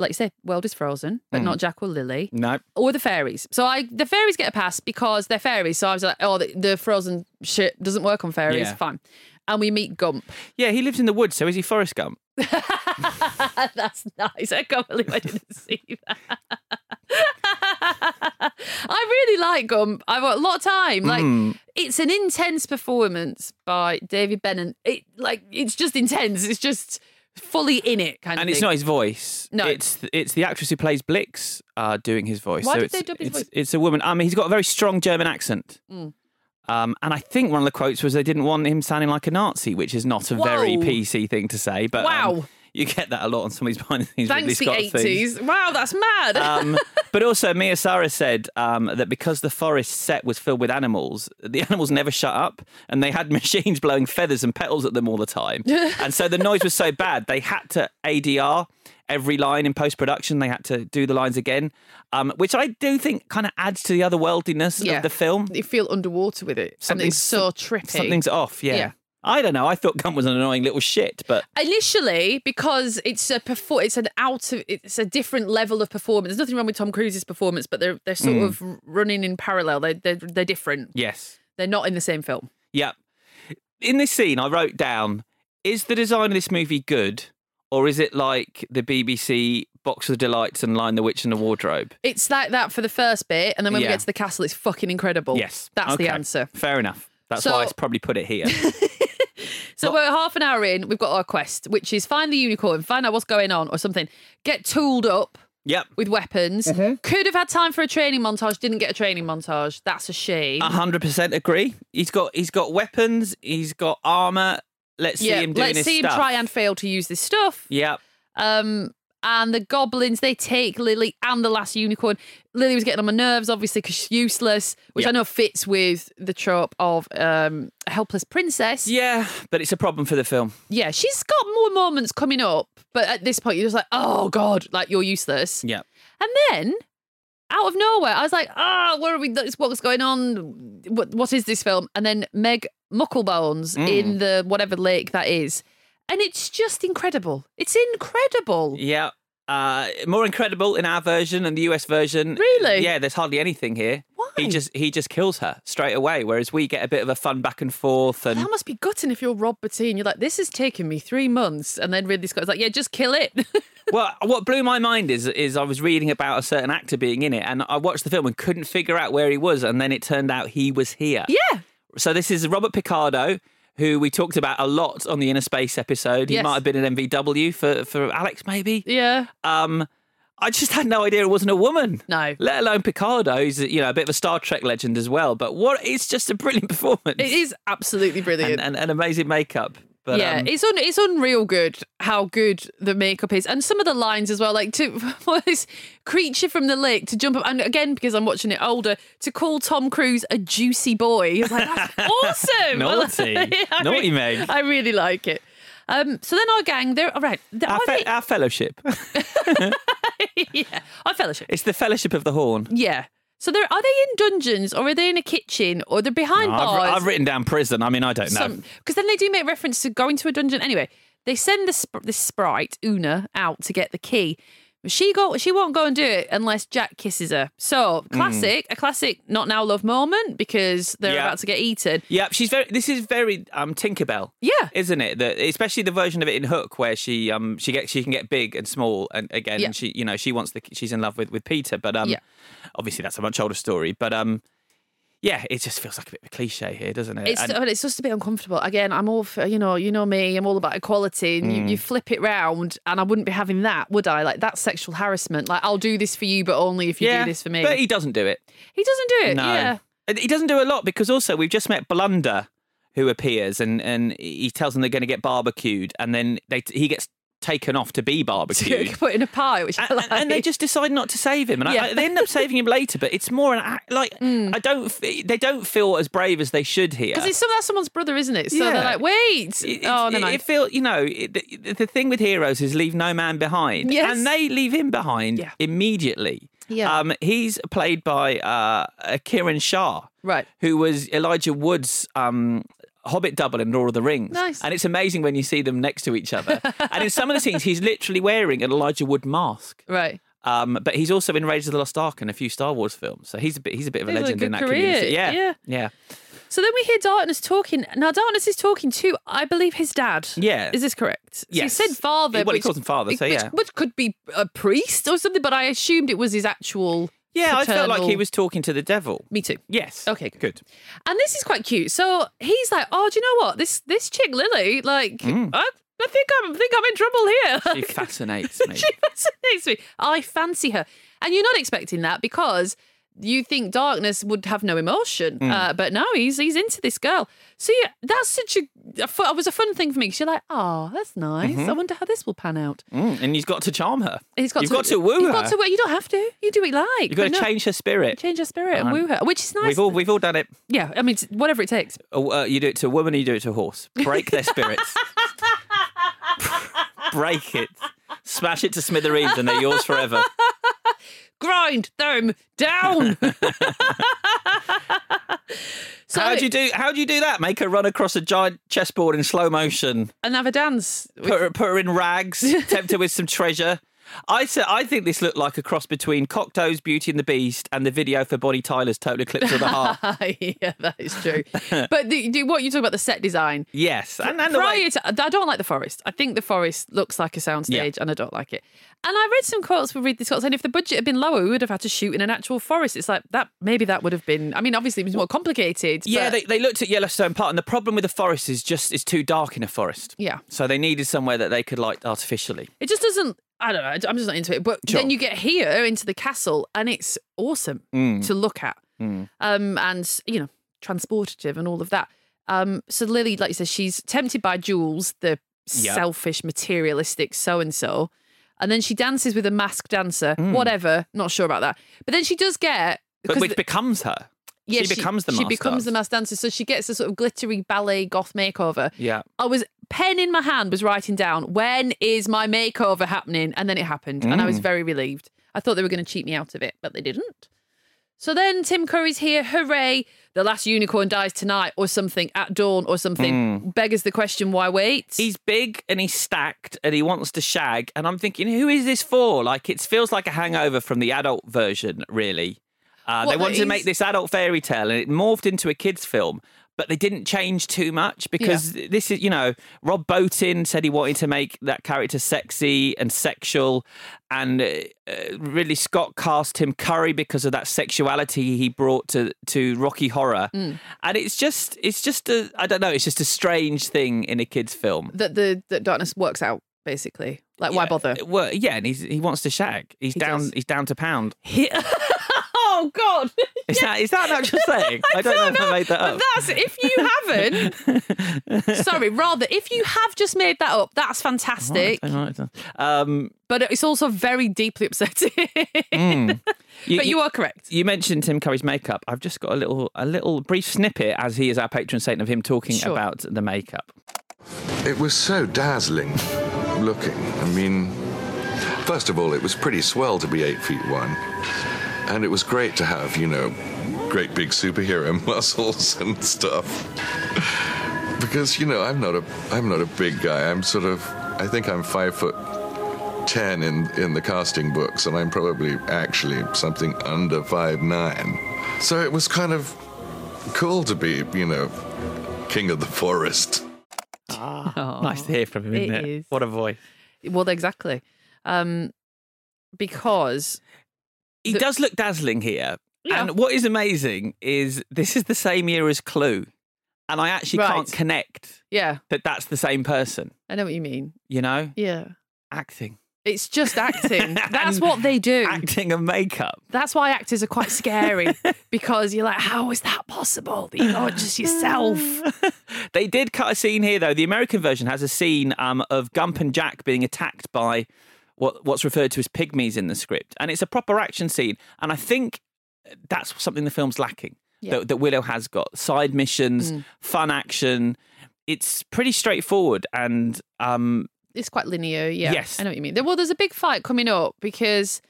like you say, world is frozen, but Mm. not Jack or Lily. No. Or the fairies. So I the fairies get a pass because they're fairies. So I was like, oh, the, the frozen shit doesn't work on fairies. Yeah. Fine. And we meet Gump. Yeah, he lives in the woods, so is he Forrest Gump? That's nice. I can't believe I didn't see that. I really like Gump. I've got a lot of time. Like Mm. it's an intense performance by David Bennett. It like it's just intense. It's just fully in it kind of and it's thing. not his voice. No. it's it's the actress who plays Blix uh, doing his voice. Why so did it's, they dub his it's, voice? It's a woman. I mean, he's got a very strong German accent. Mm. Um, and I think one of the quotes was they didn't want him sounding like a Nazi, which is not a very PC thing to say. But um, Wow. You get that a lot on some of these behind the scenes Thanks the eighties. Wow, that's mad. Um, but also, Mia Sara said um, that because the forest set was filled with animals, the animals never shut up, and they had machines blowing feathers and petals at them all the time. and so the noise was so bad, they had to ADR every line in post production. They had to do the lines again, um, which I do think kind of adds to the otherworldliness Yeah. of the film. you feel underwater with it. and it's so trippy. Something's off, yeah. Yeah. I don't know. I thought Gump was an annoying little shit, but Initially, because it's a perfor- it's an out of it's a different level of performance. There's nothing wrong with Tom Cruise's performance, but they're they're sort Mm. of running in parallel. They they're, they're different. yes. They're not in the same film. Yeah. In this scene, I wrote down: Is the design of this movie good, or is it like the BBC Box of Delights and Lion the Witch and the Wardrobe? It's like that for the first bit, and then when we get to the castle, it's fucking incredible. Yes, that's the answer. Fair enough. That's So- why I probably put it here. So we're half an hour in. We've got our quest, which is find the unicorn, find out what's going on, or something. Get tooled up yep. with weapons. Could have had time for a training montage. Didn't get a training montage. That's a shame. A hundred percent agree. He's got he's got weapons. He's got armor. Let's see him doing let's his see stuff. him try and fail to use this stuff. Yep. Um, and the goblins they take Lily and the last unicorn. Lily was getting on my nerves, obviously, because she's useless, which Yeah. I know fits with the trope of um, a helpless princess. Yeah, but it's a problem for the film. Yeah, she's got more moments coming up, but at this point, you're just like, oh god, like you're useless. Yeah. And then out of nowhere, I was like, ah, where are we? What's going on? What what is this film? And then Meg Mucklebones Mm. in the whatever lake that is, and it's just incredible. It's incredible. Yeah. Uh, more incredible in our version and the US version. Really? Yeah, there's hardly anything here. Why? He just he just kills her straight away, whereas we get a bit of a fun back and forth and That must be gutting if you're Rob Bottin. You're like, this has taken me three months, and then Ridley Scott's like, yeah, just kill it. well, what blew my mind is is I was reading about a certain actor being in it, and I watched the film and couldn't figure out where he was, and then it turned out he was here. Yeah. So this is Robert Picardo, who we talked about a lot on the Innerspace episode. He Yes. might have been an MVW for for Alex, maybe. yeah. Um, I just had no idea it wasn't a woman. No. Let alone Picardo, who's you know a bit of a Star Trek legend as well. But what? It's just a brilliant performance. It is absolutely brilliant. and, and, and amazing makeup. But, yeah, um, it's un- it's unreal good how good the makeup is, and some of the lines as well. Like to for this creature from the lake to jump up, and again because I'm watching it older, to call Tom Cruise a juicy boy. It's like that's awesome. Naughty. I Naughty re- Meg. I really like it. Um, so then our gang, they're all right. They're, our, fe- our fellowship. yeah, our fellowship. It's the Fellowship of the Horn. Yeah. So they're are they in dungeons or are they in a kitchen or they're behind I've, bars? I've written down prison. I mean, I don't know. Because then they do make reference to going to a dungeon. Anyway, they send this this sprite Oona out to get the key. She go she won't go and do it unless Jack kisses her. So classic, a classic not now love moment because they're Mm. Yeah. about to get eaten. Yeah, she's very. This is very um, Tinkerbell. Yeah. isn't it? That especially the version of it in Hook where she um she gets she can get big and small and again Yeah. and she you know she wants the she's in love with with Peter, but um Yeah. obviously that's a much older story, but um yeah, it just feels like a bit of a cliche here, doesn't it? It's And- it's just a bit uncomfortable. Again, I'm all for, you know, you know me, I'm all about equality. And you, Mm. you flip it round, and I wouldn't be having that, would I? Like that's sexual harassment. Like I'll do this for you, but only if you yeah, do this for me. but he doesn't do it. He doesn't do it. No, Yeah. He doesn't do a lot because also we've just met Blunder, who appears and and he tells them they're going to get barbecued, and then they he gets taken off to be barbecued. Put in a pie, which I and, like. and they just decide not to save him, and Yeah. I, they end up saving him later. But it's more an act like Mm. I don't. They don't feel as brave as they should here. Because it's some, that's someone's brother, isn't it? So Yeah. they're like, wait. It, oh, no, it, feel you know it, the, the thing with heroes is leave no man behind, Yes. and they leave him behind Yeah. immediately. Yeah. Um, he's played by uh, Kiran Shah, Right. who was Elijah Wood's um, Hobbit double in Lord of the Rings. Nice. And it's amazing when you see them next to each other. and in some of the scenes, he's literally wearing an Elijah Wood mask. Right. Um, but he's also in Raiders of the Lost Ark and a few Star Wars films, so he's a bit he's a bit of a He's had a legend in that career, community. Yeah, yeah. yeah. So then we hear Darkness talking. Now Darkness is talking to, I believe, his dad. Yeah. Is this correct? So Yes. he said father. Well, he which- calls him father, so which- yeah. Which could be a priest or something, but I assumed it was his actual. Yeah, I felt like he was talking to the devil. Me too. Yes. Okay, good. And this is quite cute. So he's like, "Oh, do you know what? This this chick Lily, like, Mm. I, I think I'm I think I'm in trouble here." She fascinates me. she fascinates me. I fancy her, and you're not expecting that because you think darkness would have no emotion, Mm. uh, but no, he's he's into this girl. So yeah, that's such a, a fu- it was a fun thing for me. 'cause you're like, oh, that's nice. Mhm. I wonder how this will pan out. Mm, and he's got to charm her. He's got You've to, got to woo her. Got to, you don't have to. You do what you like. You've got to no, change her spirit. change her spirit and Um, woo her, which is nice. We've all we've all done it. yeah, I mean, whatever it takes. Oh, uh, you do it to a woman, or you do it to a horse. Break their spirits. Break it. Smash it to smithereens, and they're yours forever. Grind them down. So how do you do? How do you do that? Make her run across a giant chessboard in slow motion. and have a dance. Put her, put her in rags. tempt her with some treasure. I say, I think this looked like a cross between Cocteau's Beauty and the Beast and the video for Bonnie Tyler's Total Eclipse of the Heart. yeah, that is true. but the, the, what you talk about the set design. yes, and, and the way to, I don't like the forest. I think the forest looks like a soundstage, and I don't like it. And I read some quotes with Ridley Scott saying if the budget had been lower, we would have had to shoot in an actual forest. It's like that. Maybe that would have been. I mean, obviously it was more complicated. Yeah, but- they, they looked at Yellowstone Park, and the problem with the forest is just it's too dark in a forest. yeah. So they needed somewhere that they could light artificially. It just doesn't. I don't know. I'm just not into it. But Sure. then you get here into the castle, and it's awesome Mm. to look at. Mm. um, and you know, transportative and all of that. Um, so Lily, like you said, she's tempted by Jules, the Yep. selfish, materialistic so and so, and then she dances with a masked dancer. Mm. Whatever, not sure about that. But then she does get But which the- becomes her. yeah, she becomes the she becomes the dance. masked dancer. So she gets a sort of glittery ballet goth makeover. Yeah. I was pen in my hand was writing down when is my makeover happening, and then it happened, and I was Mm. very relieved. I thought they were going to cheat me out of it, but they didn't. So then Tim Curry's here, hooray! The last unicorn dies tonight, or something at dawn, or something. Beggars the question, why wait? Mm. He's big and he's stacked and he wants to shag. And I'm thinking, who is this for? Like, it feels like a hangover from the adult version, really. Uh, What, they wanted to make this adult fairy tale and it morphed into a kid's film. But they didn't change too much because this is, you know, Rob Bottin said he wanted to make that character sexy and sexual. And uh, uh, Ridley Scott cast him Curry because of that sexuality he brought to, to Rocky Horror. Mm. And it's just, it's just a, I don't know, it's just a strange thing in a kid's film. that the that darkness works out basically. Like, why bother? Well, yeah, and he's, he wants to shag. He's He down. does. He's down to pound. oh God! Is that is that an actual saying? I don't know if I made that But up. that's if you haven't. sorry, rather if you have just made that up, that's fantastic. Right, right. Um, But it's also very deeply upsetting. mm. but you are correct. You mentioned Tim Curry's makeup. I've just got a little a little brief snippet as he is our patron saint of him talking Sure. about the makeup. It was so dazzling looking. I mean, first of all, it was pretty swell to be eight feet one. And it was great to have, you know, great big superhero muscles and stuff. Because, you know, I'm not a I'm not a big guy. I'm sort of I think I'm five foot ten in, in the casting books, and I'm probably actually something under five nine. So it was kind of cool to be, you know, king of the forest. Nice to hear from him, isn't It it? is. What a voice. Well, exactly. Um, because He The- does look dazzling here. Yeah. And what is amazing is this is the same year as Clue. And I actually can't connect yeah, that that's the same person, I know what you mean. you know? Yeah, Acting. it's just acting. That's what they do. Acting and makeup. That's why actors are quite scary because you're like, how is that possible? That you're not just yourself. They did cut a scene here, though. The American version has a scene um, of Gump and Jack being attacked by what, what's referred to as pygmies in the script. And it's a proper action scene. And I think that's something the film's lacking Yeah. that, that Willow has got. Side missions, Mm. fun action. It's pretty straightforward. And um, It's quite linear. Yeah. Yes. I know what you mean. Well, there's a big fight coming up because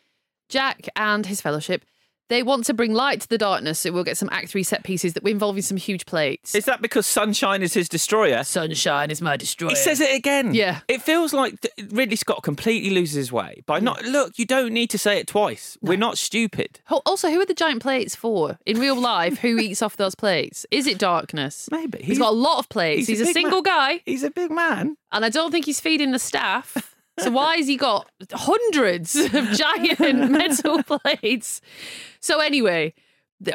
Jack and his fellowship. They want to bring light to the darkness, so we'll get some Act Three set pieces that we involving some huge plates. Is that because Sunshine is his destroyer? Sunshine is my destroyer. He says it again. Yeah. It feels like th- Ridley Scott completely loses his way by not. Look, you don't need to say it twice. We're not stupid. Also, who are the giant plates for in real life? Who eats off those plates? Is it darkness? Maybe he's got a lot of plates. he's He's, a a, single man. guy, He's a big man. and I don't think he's feeding the staff. So why has he got hundreds of giant metal plates? So anyway,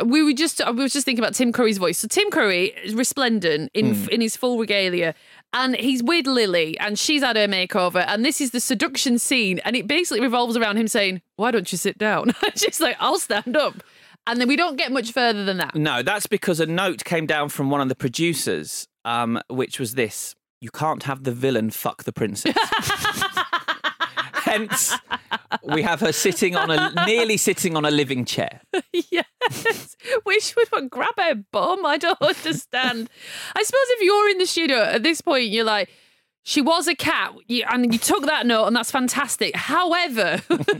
we were just I was just thinking about Tim Curry's voice. So Tim Curry is resplendent in Hmm. in his full regalia. And he's with Lily, and she's had her makeover. And this is the seduction scene, and it basically revolves around him saying, "Why don't you sit down?" She's like, "I'll stand up," and then we don't get much further than that. No, that's because a note came down from one of the producers, um, which was this: "You can't have the villain fuck the princess." We have her sitting on a nearly sitting on a living chair. yes. Which would grab her bum? I don't understand. I suppose if you're in the studio at this point, you're like, she was a cat, you, and you took that note, and that's fantastic. However,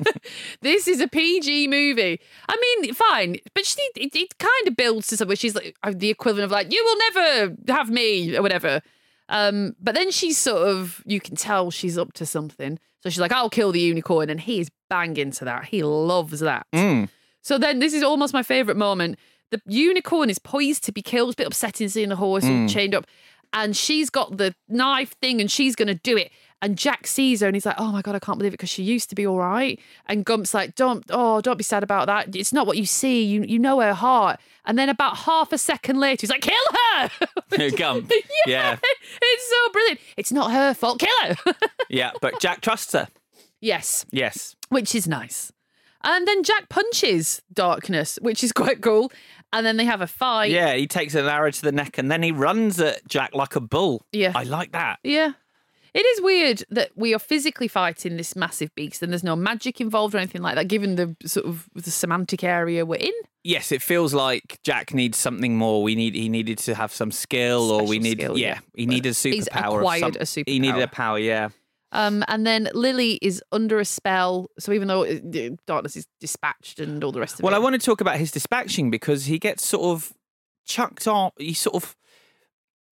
this is a PG movie. I mean, fine, but she, it, it kind of builds to something. She's like uh, the equivalent of like, "You will never have me" or whatever. Um, but then she's sort of, you can tell she's up to something. So she's like, "I'll kill the unicorn," and he is banging to that. He loves that. So then this is almost my favourite moment. The unicorn is poised to be killed. It's a bit upsetting seeing the horse Mm. chained up. And she's got the knife thing and she's going to do it. And Jack sees her and he's like, oh my God, I can't believe it because she used to be all right. And Gump's like, don't, oh, don't be sad about that. It's not what you see. You, you know her heart. And then about half a second later, he's like, kill her. Gump. Yeah. It's so brilliant. It's not her fault. Kill her. Yeah, but Jack trusts her. yes Yes. which is nice. And then Jack punches Darkness, which is quite cool. And then they have a fight. Yeah, he takes an arrow to the neck and then he runs at Jack like a bull. Yeah. I like that. Yeah. It is weird that we are physically fighting this massive beast and there's no magic involved or anything like that, given the sort of the semantic area we're in. Yes, it feels like Jack needs something more. We need he needed to have some skill, or we Special need skill, yeah, yeah. he needed a superpower. He's acquired some- a He needed a power. Yeah. Um, and then Lily is under a spell. So even though uh, Darkness is dispatched and all the rest of Well, it. Well, I want to talk about his dispatching because he gets sort of chucked off. He sort of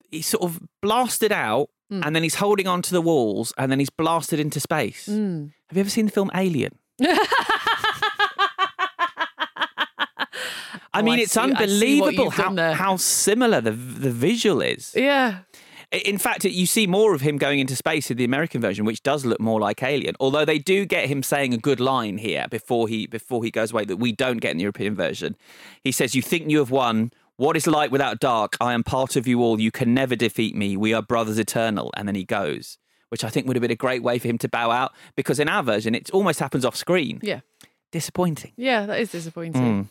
he sort of blasted out, Hmm. and then he's holding on to the walls, and then he's blasted into space. Mm. Have you ever seen the film Alien? I Oh, mean, I it's see- I see what unbelievable how, how similar the the visual is. Yeah. In fact, you see more of him going into space in the American version, which does look more like Alien. Although they do get him saying a good line here before he before he goes away that we don't get in the European version. He says, "You think you have won." What is light without dark? I am part of you all. You can never defeat me. We are brothers eternal. And then he goes, which I think would have been a great way for him to bow out because in our version, it almost happens off screen. Yeah. Disappointing. Yeah, that is disappointing. Mm.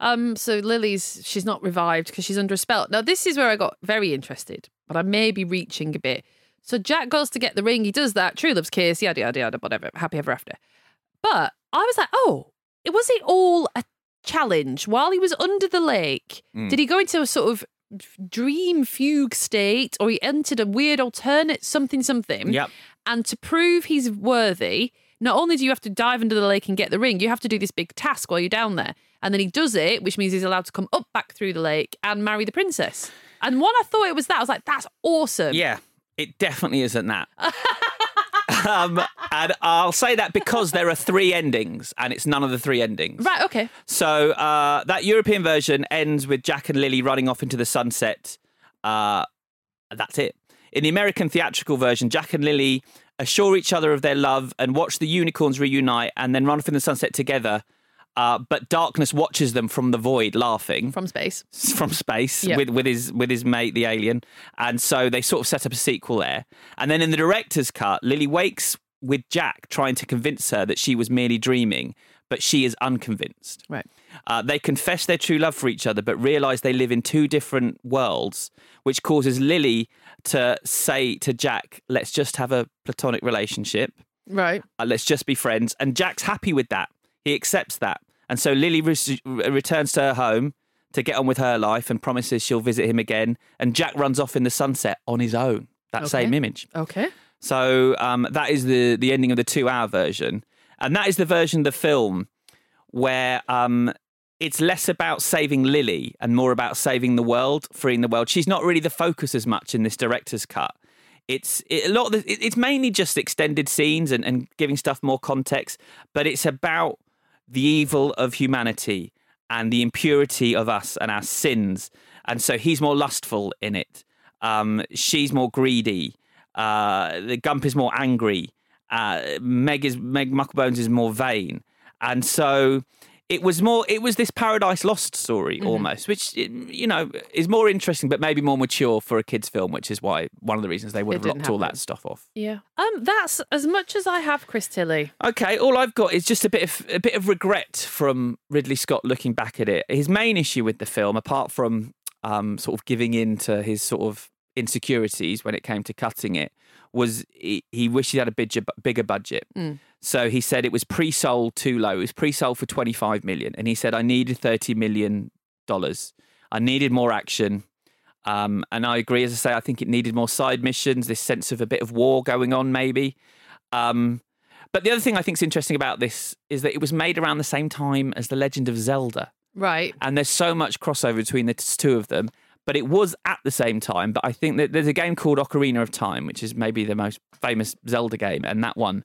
Um, so Lily's she's not revived because she's under a spell. Now this is where I got very interested, but I may be reaching a bit. So Jack goes to get the ring. He does that. True love's kiss. Yada yada yada. Whatever. Happy ever after. But I was like, oh, it was it all a challenge while he was under the lake? Mm. Did he go into a sort of dream fugue state, or he entered a weird alternate something something? Yep. And to prove he's worthy, not only do you have to dive into the lake and get the ring, you have to do this big task while you're down there. And then he does it, which means he's allowed to come up back through the lake and marry the princess. And when I thought it was that, I was like, that's awesome. Yeah, it definitely isn't that. um, and I'll say that because there are three endings, and it's none of the three endings. Right, okay. So uh, that European version ends with Jack and Lily running off into the sunset. Uh, that's it. In the American theatrical version, Jack and Lily assure each other of their love and watch the unicorns reunite and then run off in the sunset together. Uh, but darkness watches them from the void, laughing from space. From space Yep. with with his with his mate, the alien, and so they sort of set up a sequel there. And then in the director's cut, Lily wakes with Jack, trying to convince her that she was merely dreaming, but she is unconvinced. Right. Uh, they confess their true love for each other, but realize they live in two different worlds, which causes Lily to say to Jack, "Let's just have a platonic relationship." Right. uh, let's just be friends. And Jack's happy with that. He accepts that. And so Lily re- returns to her home to get on with her life and promises she'll visit him again. And Jack runs off in the sunset on his own. That Okay. same image. Okay. So um, that is the the ending of the two hour version, and that is the version of the film where um, it's less about saving Lily and more about saving the world, freeing the world. She's not really the focus as much in this director's cut. It's it, a lot of the, it- it's mainly just extended scenes and, and giving stuff more context, but it's about the evil of humanity and the impurity of us and our sins. And so he's more lustful in it. Um, she's more greedy. Uh, the Gump is more angry. Uh, Meg is Meg Mucklebones is more vain, and so it was more. It was this Paradise Lost story Mhm. almost, which you know is more interesting, but maybe more mature for a kids' film, which is why one of the reasons they would It have locked all that stuff off. Yeah. Um, that's as much as I have, Chris Tilly. Okay, all I've got is just a bit of a bit of regret from Ridley Scott looking back at it. His main issue with the film, apart from um, sort of giving in to his sort of insecurities when it came to cutting it, was he, he wished he had a bigger, bigger budget. Mm. So he said it was pre-sold too low. It was pre-sold for 25 million, and he said I needed 30 million dollars. I needed more action. Um, and I agree, as I say, I think it needed more side missions, this sense of a bit of war going on, maybe. Um, but the other thing I think is interesting about this is that it was made around the same time as The Legend of Zelda. Right. And there's so much crossover between the two of them. But it was at the same time. But I think that there's a game called Ocarina of Time, which is maybe the most famous Zelda game. And that one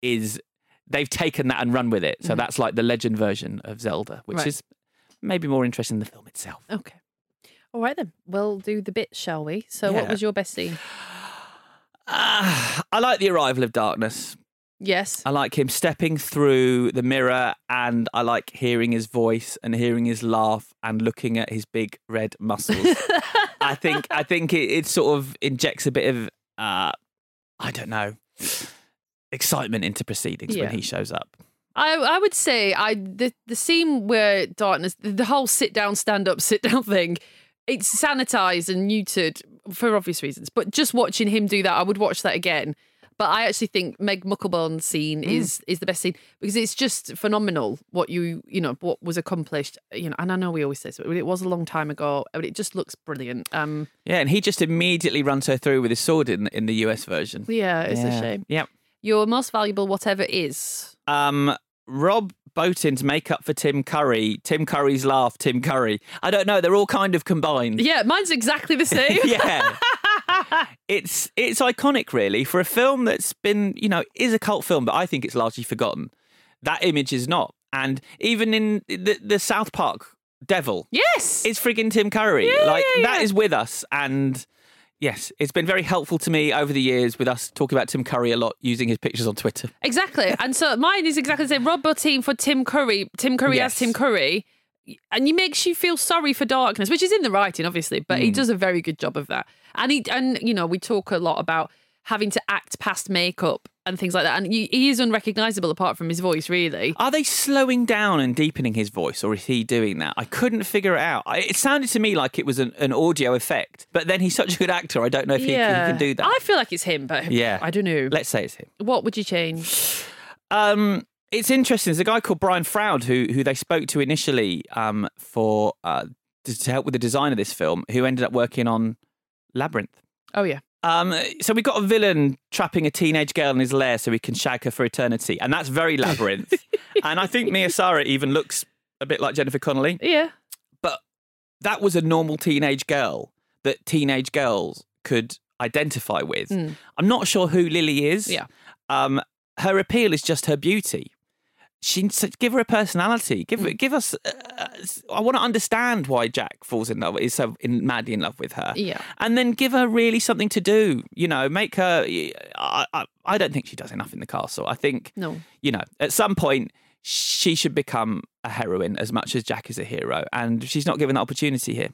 is, they've taken that and run with it. So Mhm. that's like the legend version of Zelda, which Right. is maybe more interesting than the film itself. Okay. All right then. We'll do the bit, shall we? So, what was your best scene? I like the arrival of darkness. Yes. I like him stepping through the mirror and I like hearing his voice and hearing his laugh and looking at his big red muscles. I think I think it, it sort of injects a bit of uh, I don't know excitement into proceedings Yeah. when he shows up. I I would say I the the scene where darkness the, the whole sit down stand up sit down thing it's sanitized and neutered for obvious reasons but just watching him do that I would watch that again but I actually think Meg Mucklebone's scene Mm. is is the best scene because it's just phenomenal what you you know what was accomplished you know and I know we always say this but it was a long time ago but it just looks brilliant um Yeah, and he just immediately runs her through with his sword in in the US version. yeah it's Yeah. a shame Yep. your most valuable whatever is Um, Rob Bottin's makeup for Tim Curry, Tim Curry's laugh, Tim Curry. I don't know. They're all kind of combined. yeah mine's exactly the same yeah. It's it's iconic really for a film that's been, you know, is a cult film, but I think it's largely forgotten. That image is not. And even in the, the South Park Devil, yes, it's frigging Tim Curry. Yeah, like yeah, that yeah. is with us and yes, it's been very helpful to me over the years with us talking about Tim Curry a lot using his pictures on Twitter. Exactly. And so mine is exactly the same. Rob Bottin for Tim Curry. Tim Curry Yes. as Tim Curry. And he makes you feel sorry for darkness, which is in the writing, obviously, but he Mm. does a very good job of that. And he and you know, we talk a lot about having to act past makeup and things like that. And he, he is unrecognizable apart from his voice, really. Are they slowing down and deepening his voice, or is he doing that? I couldn't figure it out. I, it sounded to me like it was an, an audio effect, but then he's such a good actor. I don't know if he, he can do that. I feel like it's him, but yeah, I don't know. Let's say it's him. What would you change? Um, it's interesting. There's a guy called Brian Froud who who they spoke to initially um, for uh, to, to help with the design of this film, who ended up working on Labyrinth. Oh yeah. Um, so we've got a villain trapping a teenage girl in his lair so he can shag her for eternity, and that's very labyrinth. and I think Mia Sara even looks a bit like Jennifer Connelly. Yeah. But that was a normal teenage girl that teenage girls could identify with. Mm. I'm not sure who Lily is. Yeah. Um, her appeal is just her beauty. She so give her a personality. Give Mm. give us. Uh, I want to understand why Jack falls in love is so in, madly in love with her. Yeah. and then give her really something to do. You know, make her. I, I, I don't think she does enough in the castle. I think No. you know at some point she should become a heroine as much as Jack is a hero, and she's not given that opportunity here.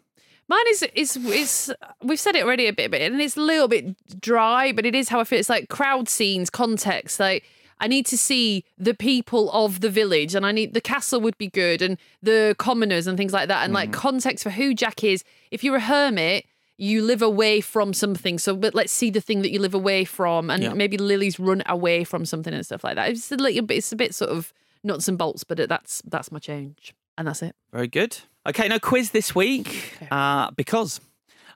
Mine is is is we've said it already a bit, but and it's a little bit dry, but it is how I feel. It's like crowd scenes, context. Like I need to see the people of the village, and I need the castle would be good, and the commoners and things like that, and like context for who Jack is. If you're a hermit, you live away from something. So, but let's see the thing that you live away from, and Yeah. maybe Lily's run away from something and stuff like that. It's a little bit. It's a bit sort of nuts and bolts, but that's that's my change, and that's it. Very good. Okay, no quiz this week uh, because.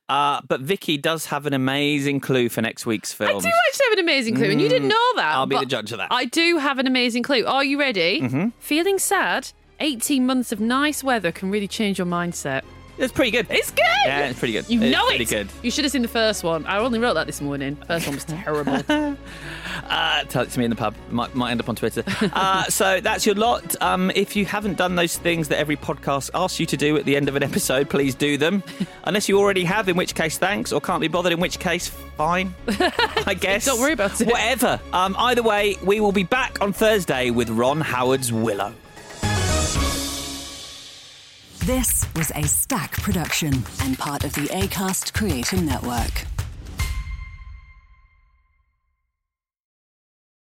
Uh, but Vicky does have an amazing clue for next week's film. I do actually have an amazing clue, and you didn't Mm, know that. I'll be but the judge of that. I do have an amazing clue. Are you ready? Mhm. Feeling sad? 18 months of nice weather can really change your mindset. It's pretty good. It's good. Yeah, it's pretty good. You know It's pretty good. You should have seen the first one. I only wrote that this morning. First one was terrible. Uh, tell it to me in the pub. Might, might end up on Twitter. Uh, so that's your lot. Um, if you haven't done those things that every podcast asks you to do at the end of an episode, please do them. Unless you already have, in which case, thanks. Or can't be bothered, in which case, fine. I guess. Don't worry about it. Whatever. Um, either way, we will be back on Thursday with Ron Howard's Willow. This was a Stack production and part of the ACAST Creator Network.